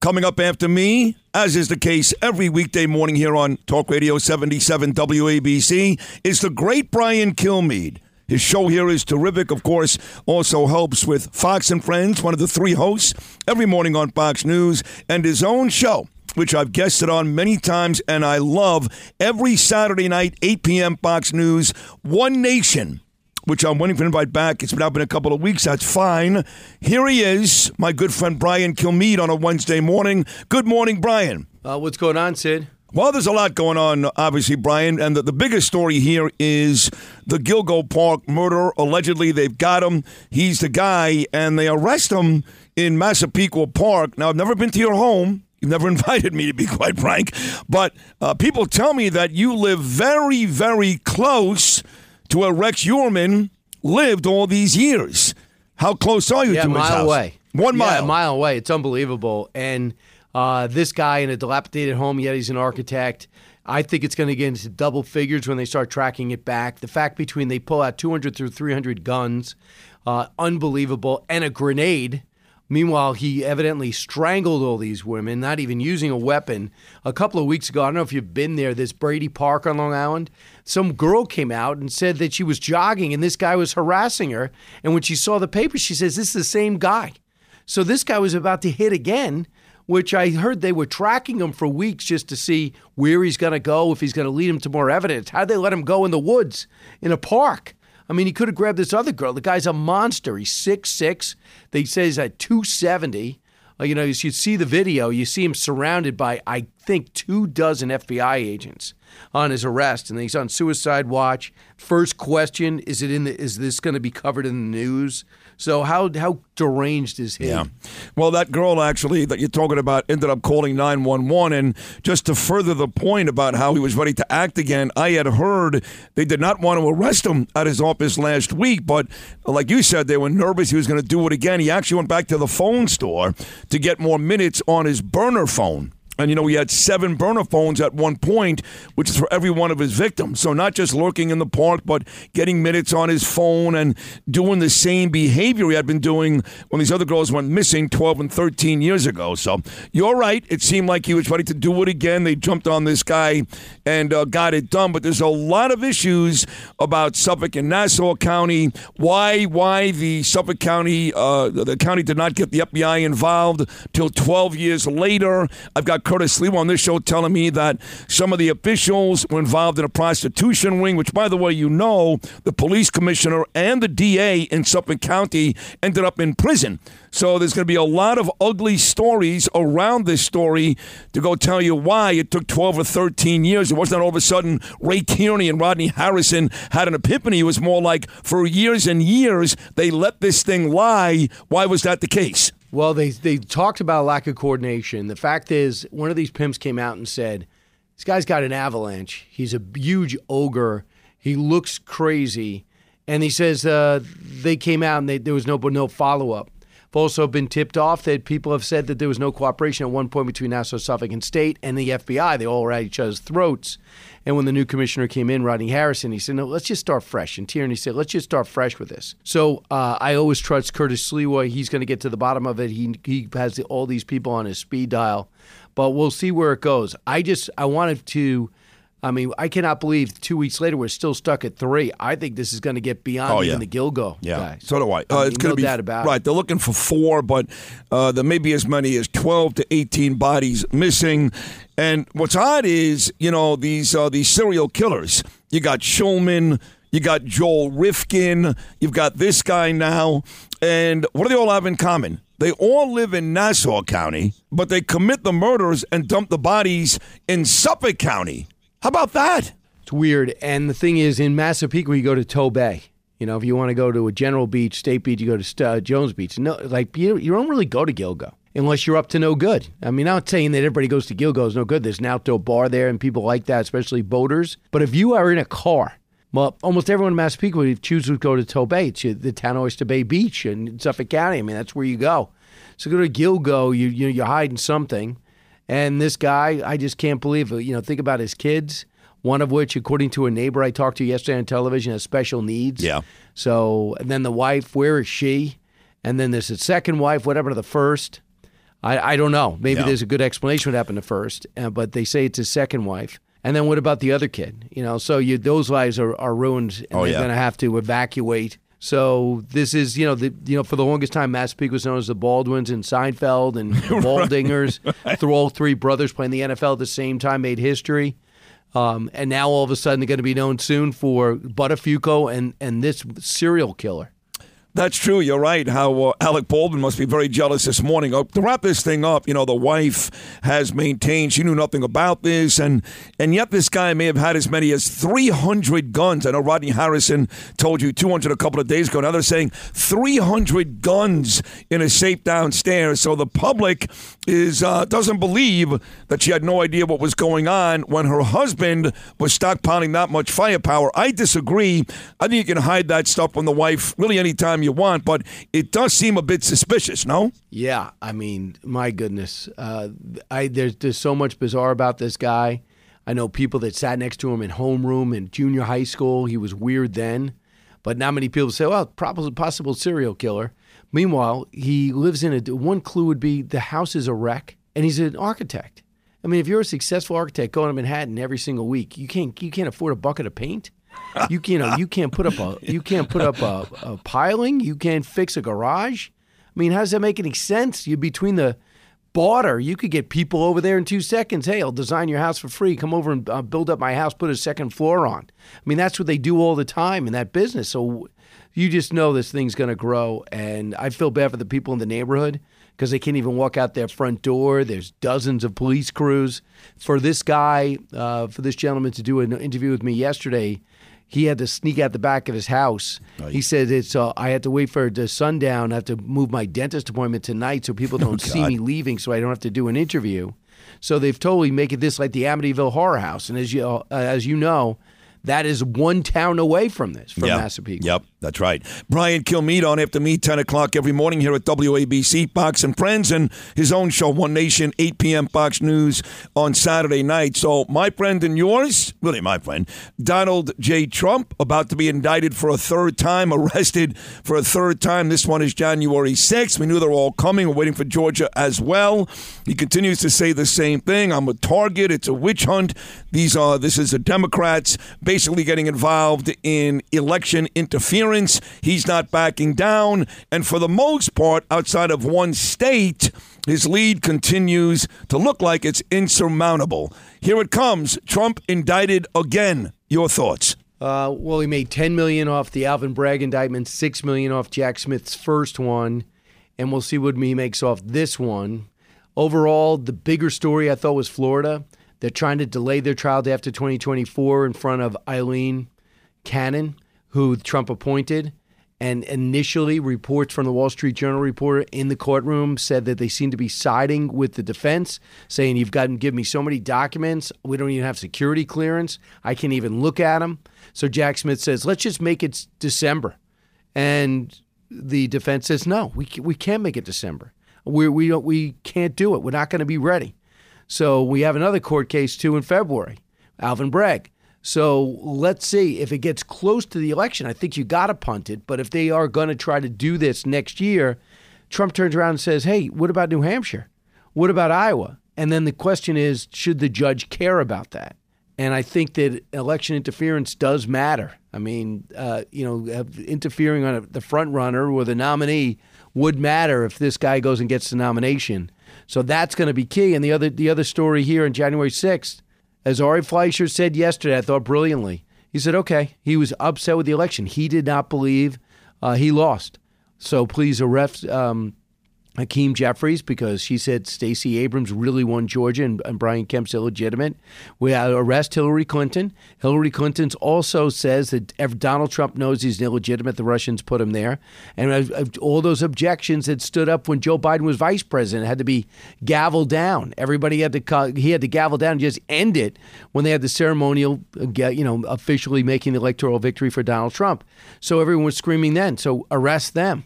Coming up after me, as is the case every weekday morning here on Talk Radio 77 WABC, is the great Brian Kilmeade. His show here is terrific, of course, also helps with Fox and Friends, one of the three hosts, every morning on Fox News, and his own show, which I've guested on many times and I love, every Saturday night, 8 p.m. Fox News, One Nation which I'm waiting for an invite back. It's been up in a couple of weeks. That's fine. Here he is, my good friend Brian Kilmeade on a Wednesday morning. Good morning, Brian. Uh, what's going on, Sid? Well, there's a lot going on, obviously, Brian. And the, the biggest story here is the Gilgo Park murder. Allegedly, they've got him. He's the guy, and they arrest him in Massapequa Park. Now, I've never been to your home. You've never invited me, to be quite frank. But uh, people tell me that you live very, very close to where Rex Heuermann lived all these years. How close are you yeah, to a his mile house? away. One Yeah, mile. a mile away. It's unbelievable. And uh, this guy in a dilapidated home, yet he's an architect. I think it's going to get into double figures when they start tracking it back. The fact between they pull out 200 through 300 guns, uh, unbelievable, and a grenade. Meanwhile, he evidently strangled all these women, not even using a weapon. A couple of weeks ago, I don't know if you've been there, this Brady Park on Long Island. Some girl came out and said that she was jogging and this guy was harassing her. And when she saw the paper, she says, This is the same guy. So this guy was about to hit again, which I heard they were tracking him for weeks just to see where he's going to go, if he's going to lead him to more evidence. How'd they let him go in the woods, in a park? I mean, he could have grabbed this other girl. The guy's a monster. He's six six. They say he's at 270. Uh, you know, you see the video, you see him surrounded by, I think, two dozen FBI agents on his arrest, and he's on suicide watch. First question: Is it in the? Is this going to be covered in the news? So how how deranged is he? Yeah. Well, that girl actually that you're talking about ended up calling 911. And just to further the point about how he was ready to act again, I had heard they did not want to arrest him at his office last week. But like you said, they were nervous he was going to do it again. He actually went back to the phone store to get more minutes on his burner phone. And you know, he had seven burner phones at one point, which is for every one of his victims. So not just lurking in the park, but getting minutes on his phone and doing the same behavior he had been doing when these other girls went missing 12 and 13 years ago. So you're right. It seemed like he was ready to do it again. They jumped on this guy and uh, got it done. But there's a lot of issues about Suffolk and Nassau County. Why, why the Suffolk County, uh, the county did not get the FBI involved till 12 years later. I've got Curtis Sliwa on this show telling me that some of the officials were involved in a prostitution ring, which, by the way, you know, the police commissioner and the DA in Suffolk County ended up in prison. So there's going to be a lot of ugly stories around this story to go tell you why it took 12 or 13 years. It wasn't all of a sudden Ray Tierney and Rodney Harrison had an epiphany. It was more like for years and years they let this thing lie. Why was that the case? Well, they they talked about a lack of coordination. The fact is, one of these pimps came out and said, "This guy's got an avalanche. He's a huge ogre. He looks crazy." And he says uh, they came out and they, there was no no follow up. I've also been tipped off that people have said that there was no cooperation at one point between Nassau, Suffolk, and State and the FBI. They all were at each other's throats. And when the new commissioner came in, Rodney Harrison, he said, "No, let's just start fresh." And Tierney said, "Let's just start fresh with this." So uh, I always trust Curtis Sliwa. He's going to get to the bottom of it. He he has the, all these people on his speed dial, but we'll see where it goes. I just I wanted to. I mean, I cannot believe two weeks later we're still stuck at three. I think this is going to get beyond Oh, yeah. even the Gilgo Yeah, guys. so do I. I Uh, mean, it's going no to be doubt about right. it. They're looking for four, but uh, there may be as many as twelve to eighteen bodies missing. And what's odd is, you know, these uh, these serial killers. You got Shulman, you got Joel Rifkin, you've got this guy now, and what do they all have in common? They all live in Nassau County, but they commit the murders and dump the bodies in Suffolk County. How about that? It's weird. And the thing is, in Massapequa, you go to Tobay. You know, if you want to go to a general beach, state beach, you go to uh, Jones Beach. No, like you, you don't really go to Gilgo. unless you're up to no good. I mean, I'm not saying that everybody goes to Gilgo is no good. There's an outdoor bar there and people like that, especially boaters. But if you are in a car, well, almost everyone in Massapequa would choose to go to Tobay, to the town Oyster Bay Beach in Suffolk County. I mean, that's where you go. So go to Gilgo, you, you you're hiding something. And this guy, I just can't believe it. You know, think about his kids, one of which, according to a neighbor I talked to yesterday on television, has special needs. Yeah. So, and then the wife, where is she? And then there's a second wife, whatever to the first. I, I don't know. Maybe Yeah. there's a good explanation what happened to first, uh, but they say it's his second wife. And then what about the other kid? You know, so you those lives are, are ruined, and Oh, they're yeah. going to have to evacuate. So this is, you know, the you know for the longest time, Massapequa was known as the Baldwins and Seinfeld and Baldingers. Through all three brothers playing the NFL at the same time, made history. Um, and now all of a sudden they're going to be known soon for Buttafuoco and and this serial killer. That's true. You're right. How uh, Alec Baldwin must be very jealous this morning. Uh, to wrap this thing up, you know, the wife has maintained she knew nothing about this, and and yet this guy may have had as many as 300 guns. I know Rodney Harrison told you 200 a couple of days ago. Now they're saying 300 guns in a safe downstairs. So the public is uh, doesn't believe that she had no idea what was going on when her husband was stockpiling that much firepower. I disagree. I think you can hide that stuff from the wife really anytime you want, but it does seem a bit suspicious, no? Yeah, I mean, my goodness, uh, I there's there's so much bizarre about this guy. I know people that sat next to him in homeroom in junior high school. He was weird then, but not many people say, "Well, probably possible serial killer." Meanwhile, he lives in a. One clue would be the house is a wreck, and he's an architect. I mean, if you're a successful architect going to Manhattan every single week, you can't you can't afford a bucket of paint. You you know you can't put up a you can't put up a, a piling. You can't fix a garage. I mean, how does that make any sense? You between the border, you could get people over there in two seconds. Hey, I'll design your house for free. Come over and uh, build up my house. Put a second floor on. I mean, that's what they do all the time in that business. So you just know this thing's going to grow. And I feel bad for the people in the neighborhood because they can't even walk out their front door. There's dozens of police crews. For this guy, uh, for this gentleman to do an interview with me yesterday, he had to sneak out the back of his house. He said it's. Uh, I had to wait for the sundown. I have to move my dentist appointment tonight so people don't see me leaving, so I don't have to do an interview. So they've totally making this like the Amityville Horror House, and as you uh, as you know, that is one town away from this, from Massapequa. Yep, that's right. Brian Kilmeade on after me, 10 o'clock every morning here at WABC, Fox and Friends, and his own show, One Nation, 8 p.m. Fox News on Saturday night. So, my friend and yours, really my friend, Donald J. Trump, about to be indicted for a third time, arrested for a third time. This one is January 6th. We knew they were all coming. We're waiting for Georgia as well. He continues to say the same thing. I'm a target. It's a witch hunt. These are, this is the Democrats basically getting involved in election interference. He's not backing down. And for the most part, outside of one state, his lead continues to look like it's insurmountable. Here it comes. Trump indicted again. Your thoughts? Uh, well, he made ten million off the Alvin Bragg indictment, six million off Jack Smith's first one, and we'll see what he makes off this one. Overall, the bigger story I thought was Florida. They're trying to delay their trial to after 2024 in front of Aileen Cannon, who Trump appointed. And initially, reports from the Wall Street Journal reporter in the courtroom said that they seem to be siding with the defense, saying, You've got to give me so many documents. We don't even have security clearance. I can't even look at them. So Jack Smith says, Let's just make it December. And the defense says, No, we, we can't make it December. We, we, don't, we can't do it. We're not going to be ready. So we have another court case too in February, Alvin Bragg. So let's see if it gets close to the election. I think you got to punt it. But if they are going to try to do this next year, Trump turns around and says, "Hey, what about New Hampshire? What about Iowa?" And then the question is, should the judge care about that? And I think that election interference does matter. I mean, uh, you know, interfering on a, the front runner or the nominee would matter if this guy goes and gets the nomination. So that's going to be key. And the other the other story here on January sixth, as Ari Fleischer said yesterday, I thought brilliantly. He said, "Okay, he was upset with the election. He did not believe uh, he lost. So please arrest um, Hakeem Jeffries because she said Stacey Abrams really won Georgia and, and, Brian Kemp's illegitimate. We arrest Hillary Clinton. Hillary Clinton also says that if Donald Trump knows he's illegitimate. The Russians put him there. And all those objections that stood up when Joe Biden was vice president had to be gavelled down. Everybody had to he had to gavel down and just end it when they had the ceremonial, uh, you know, officially making the electoral victory for Donald Trump. So everyone was screaming then. So arrest them.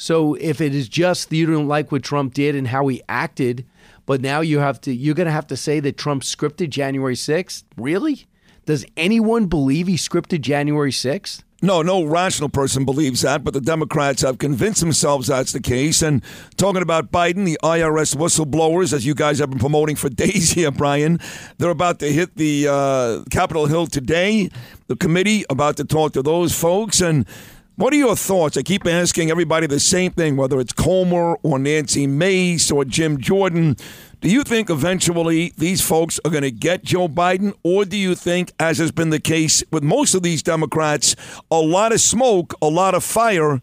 So if it is just you don't like what Trump did and how he acted, but now you have to you're going to have to say that Trump scripted January 6th? Really? Does anyone believe he scripted January 6th? No, no rational person believes that, but the Democrats have convinced themselves that's the case. And talking about Biden, the IRS whistleblowers, as you guys have been promoting for days here, Brian, they're about to hit the uh, Capitol Hill today. The committee about to talk to those folks. And what are your thoughts? I keep asking everybody the same thing, whether it's Comer or Nancy Mace or Jim Jordan. Do you think eventually these folks are going to get Joe Biden, or do you think, as has been the case with most of these Democrats, a lot of smoke, a lot of fire,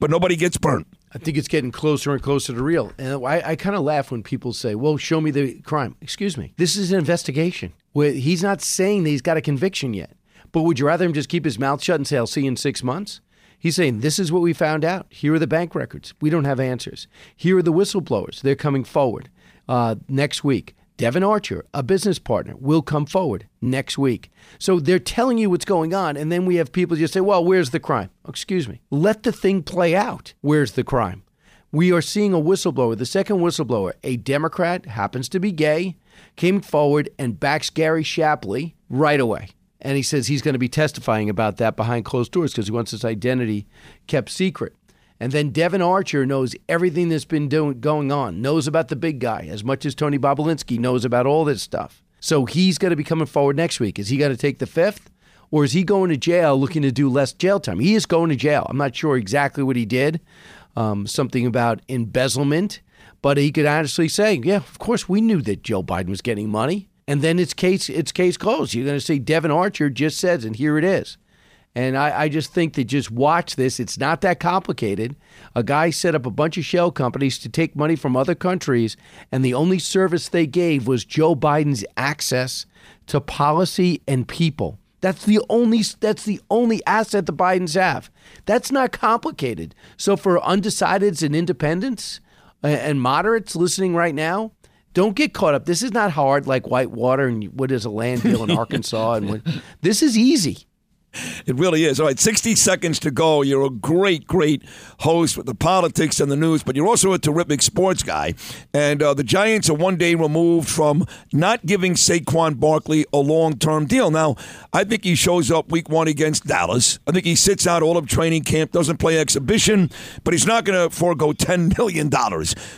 but nobody gets burnt? I think it's getting closer and closer to real. And I, I kind of laugh when people say, well, show me the crime. Excuse me. This is an investigation. He's not saying that he's got a conviction yet. But would you rather him just keep his mouth shut and say, I'll see you in six months? He's saying, This is what we found out. Here are the bank records. We don't have answers. Here are the whistleblowers. They're coming forward uh, next week. Devon Archer, a business partner, will come forward next week. So they're telling you what's going on, and then we have people just say, Well, where's the crime? Excuse me. Let the thing play out. Where's the crime? We are seeing a whistleblower, the second whistleblower, a Democrat, happens to be gay, came forward and backs Gary Shapley right away. And he says he's going to be testifying about that behind closed doors because he wants his identity kept secret. And then Devon Archer knows everything that's been doing, going on, knows about the big guy as much as Tony Bobulinski knows about all this stuff. So he's going to be coming forward next week. Is he going to take the fifth? Or is he going to jail looking to do less jail time? He is going to jail. I'm not sure exactly what he did, um, something about embezzlement, but he could honestly say, yeah, of course we knew that Joe Biden was getting money and then it's case it's case closed. You're going to see Devon Archer just says, and here it is. And I, I, just think that just watch this. It's not that complicated. A guy set up a bunch of shell companies to take money from other countries, and the only service they gave was Joe Biden's access to policy and people. That's the only that's the only asset the Bidens have. That's not complicated. So for undecideds and independents and moderates listening right now, don't get caught up. This is not hard like Whitewater and what is a land deal in Arkansas. And what, this is easy. It really is. All right, 60 seconds to go. You're a great, great host with the politics and the news, but you're also a terrific sports guy. And uh, the Giants are one day removed from not giving Saquon Barkley a long term deal. Now, I think he shows up week one against Dallas. I think he sits out all of training camp, doesn't play exhibition, but he's not going to forego $10 million.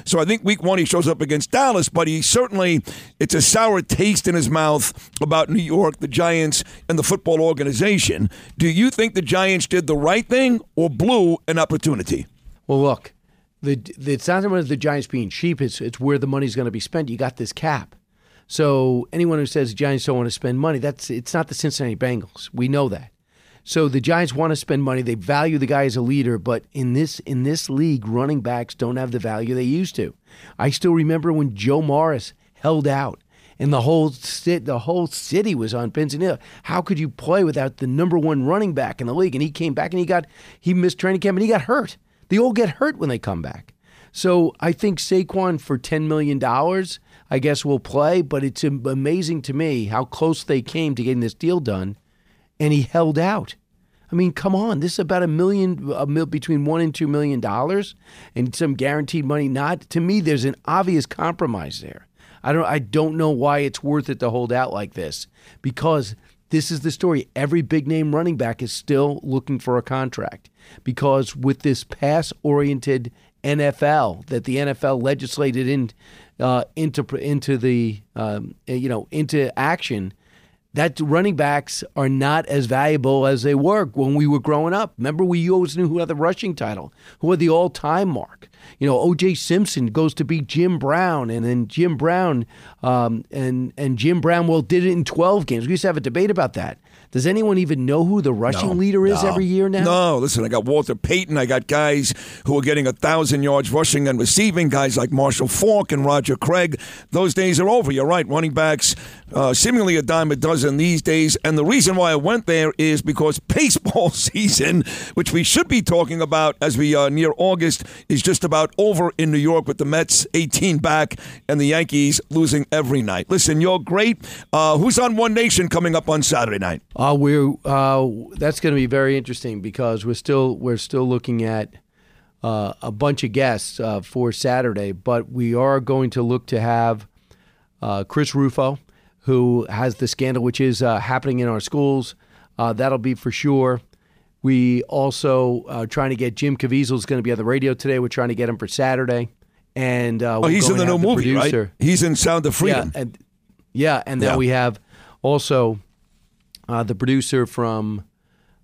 So I think week one he shows up against Dallas, but he certainly, it's a sour taste in his mouth about New York, the Giants, and the football organization. Do you think the Giants did the right thing or blew an opportunity? Well, look, the, the, it's not about the Giants being cheap. It's, it's where the money's going to be spent. You got this cap. So anyone who says the Giants don't want to spend money, that's it's not the Cincinnati Bengals. We know that. So the Giants want to spend money. They value the guy as a leader, but in this in this league, running backs don't have the value they used to. I still remember when Joe Morris held out and the whole city, the whole city was on pins How could you play without the number one running back in the league? And he came back and he got he missed training camp and he got hurt. They all get hurt when they come back. So I think Saquon for ten million dollars, I guess will play. But it's amazing to me how close they came to getting this deal done, and he held out. I mean, come on, this is about a million, a mil, between one and two million dollars, and some guaranteed money. Not to me, there's an obvious compromise there. I don't I don't know why it's worth it to hold out like this because this is the story. Every big name running back is still looking for a contract because with this pass oriented NFL that the NFL legislated in uh, into into the um, you know into action that running backs are not as valuable as they were when we were growing up. Remember, we always knew who had the rushing title, who had the all time mark. You know, O.J. Simpson goes to beat Jim Brown, and then Jim Brown um, and and Jim Brown well did it in 12 games. We used to have a debate about that. Does anyone even know who the rushing No, leader is no. every year now? No, listen, I got Walter Payton. I got guys who are getting a thousand yards rushing and receiving. Guys like Marshall Faulk and Roger Craig. Those days are over. You're right. Running backs, uh, seemingly a dime a dozen these days. And the reason why I went there is because baseball season, which we should be talking about as we uh, near August, is just about over in New York with the Mets 18 back and the Yankees losing every night. Listen, you're great. Uh, who's on One Nation coming up on Saturday night? Uh, we're uh, that's going to be very interesting because we're still we're still looking at uh, a bunch of guests uh, for Saturday, but we are going to look to have uh, Chris Rufo, who has the scandal which is uh, happening in our schools. Uh, that'll be for sure. We also uh, trying to get Jim Caviezel is going to be on the radio today. We're trying to get him for Saturday, and uh, Oh, he's in the new movie, producer. right? He's in Sound of Freedom. Yeah, and yeah, and then Yeah. we have also uh, the producer from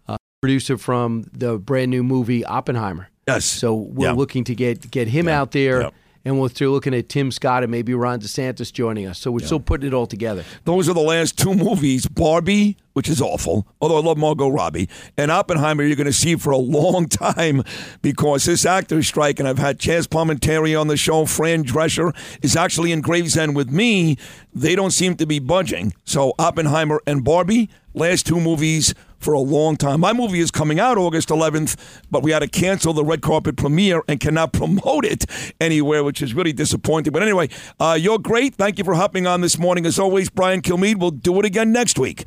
uh, producer from the brand new movie Oppenheimer. Yes. So we're looking to get get him out there. And we're still looking at Tim Scott and maybe Ron DeSantis joining us. So we're still putting it all together. Those are the last two movies Barbie, which is awful, although I love Margot Robbie, and Oppenheimer, you're going to see for a long time because this actor's strike, and I've had Chaz Palminteri on the show, Fran Drescher is actually in Gravesend with me. They don't seem to be budging. So Oppenheimer and Barbie, last two movies for a long time. My movie is coming out August 11th, but we had to cancel the red carpet premiere and cannot promote it anywhere, which is really disappointing. But anyway, uh, you're great. Thank you for hopping on this morning. As always, Brian Kilmeade. We'll do it again next week.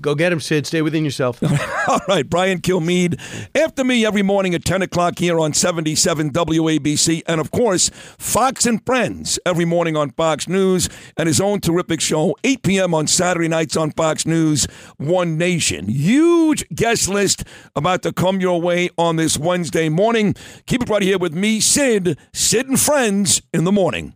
Go get him, Sid. Stay within yourself. All right, Brian Kilmeade. After me every morning at 10 o'clock here on 77 WABC. And of course, Fox and Friends every morning on Fox News and his own terrific show, 8 p.m. on Saturday nights on Fox News, One Nation. Huge guest list about to come your way on this Wednesday morning. Keep it right here with me, Sid, Sid and Friends in the morning.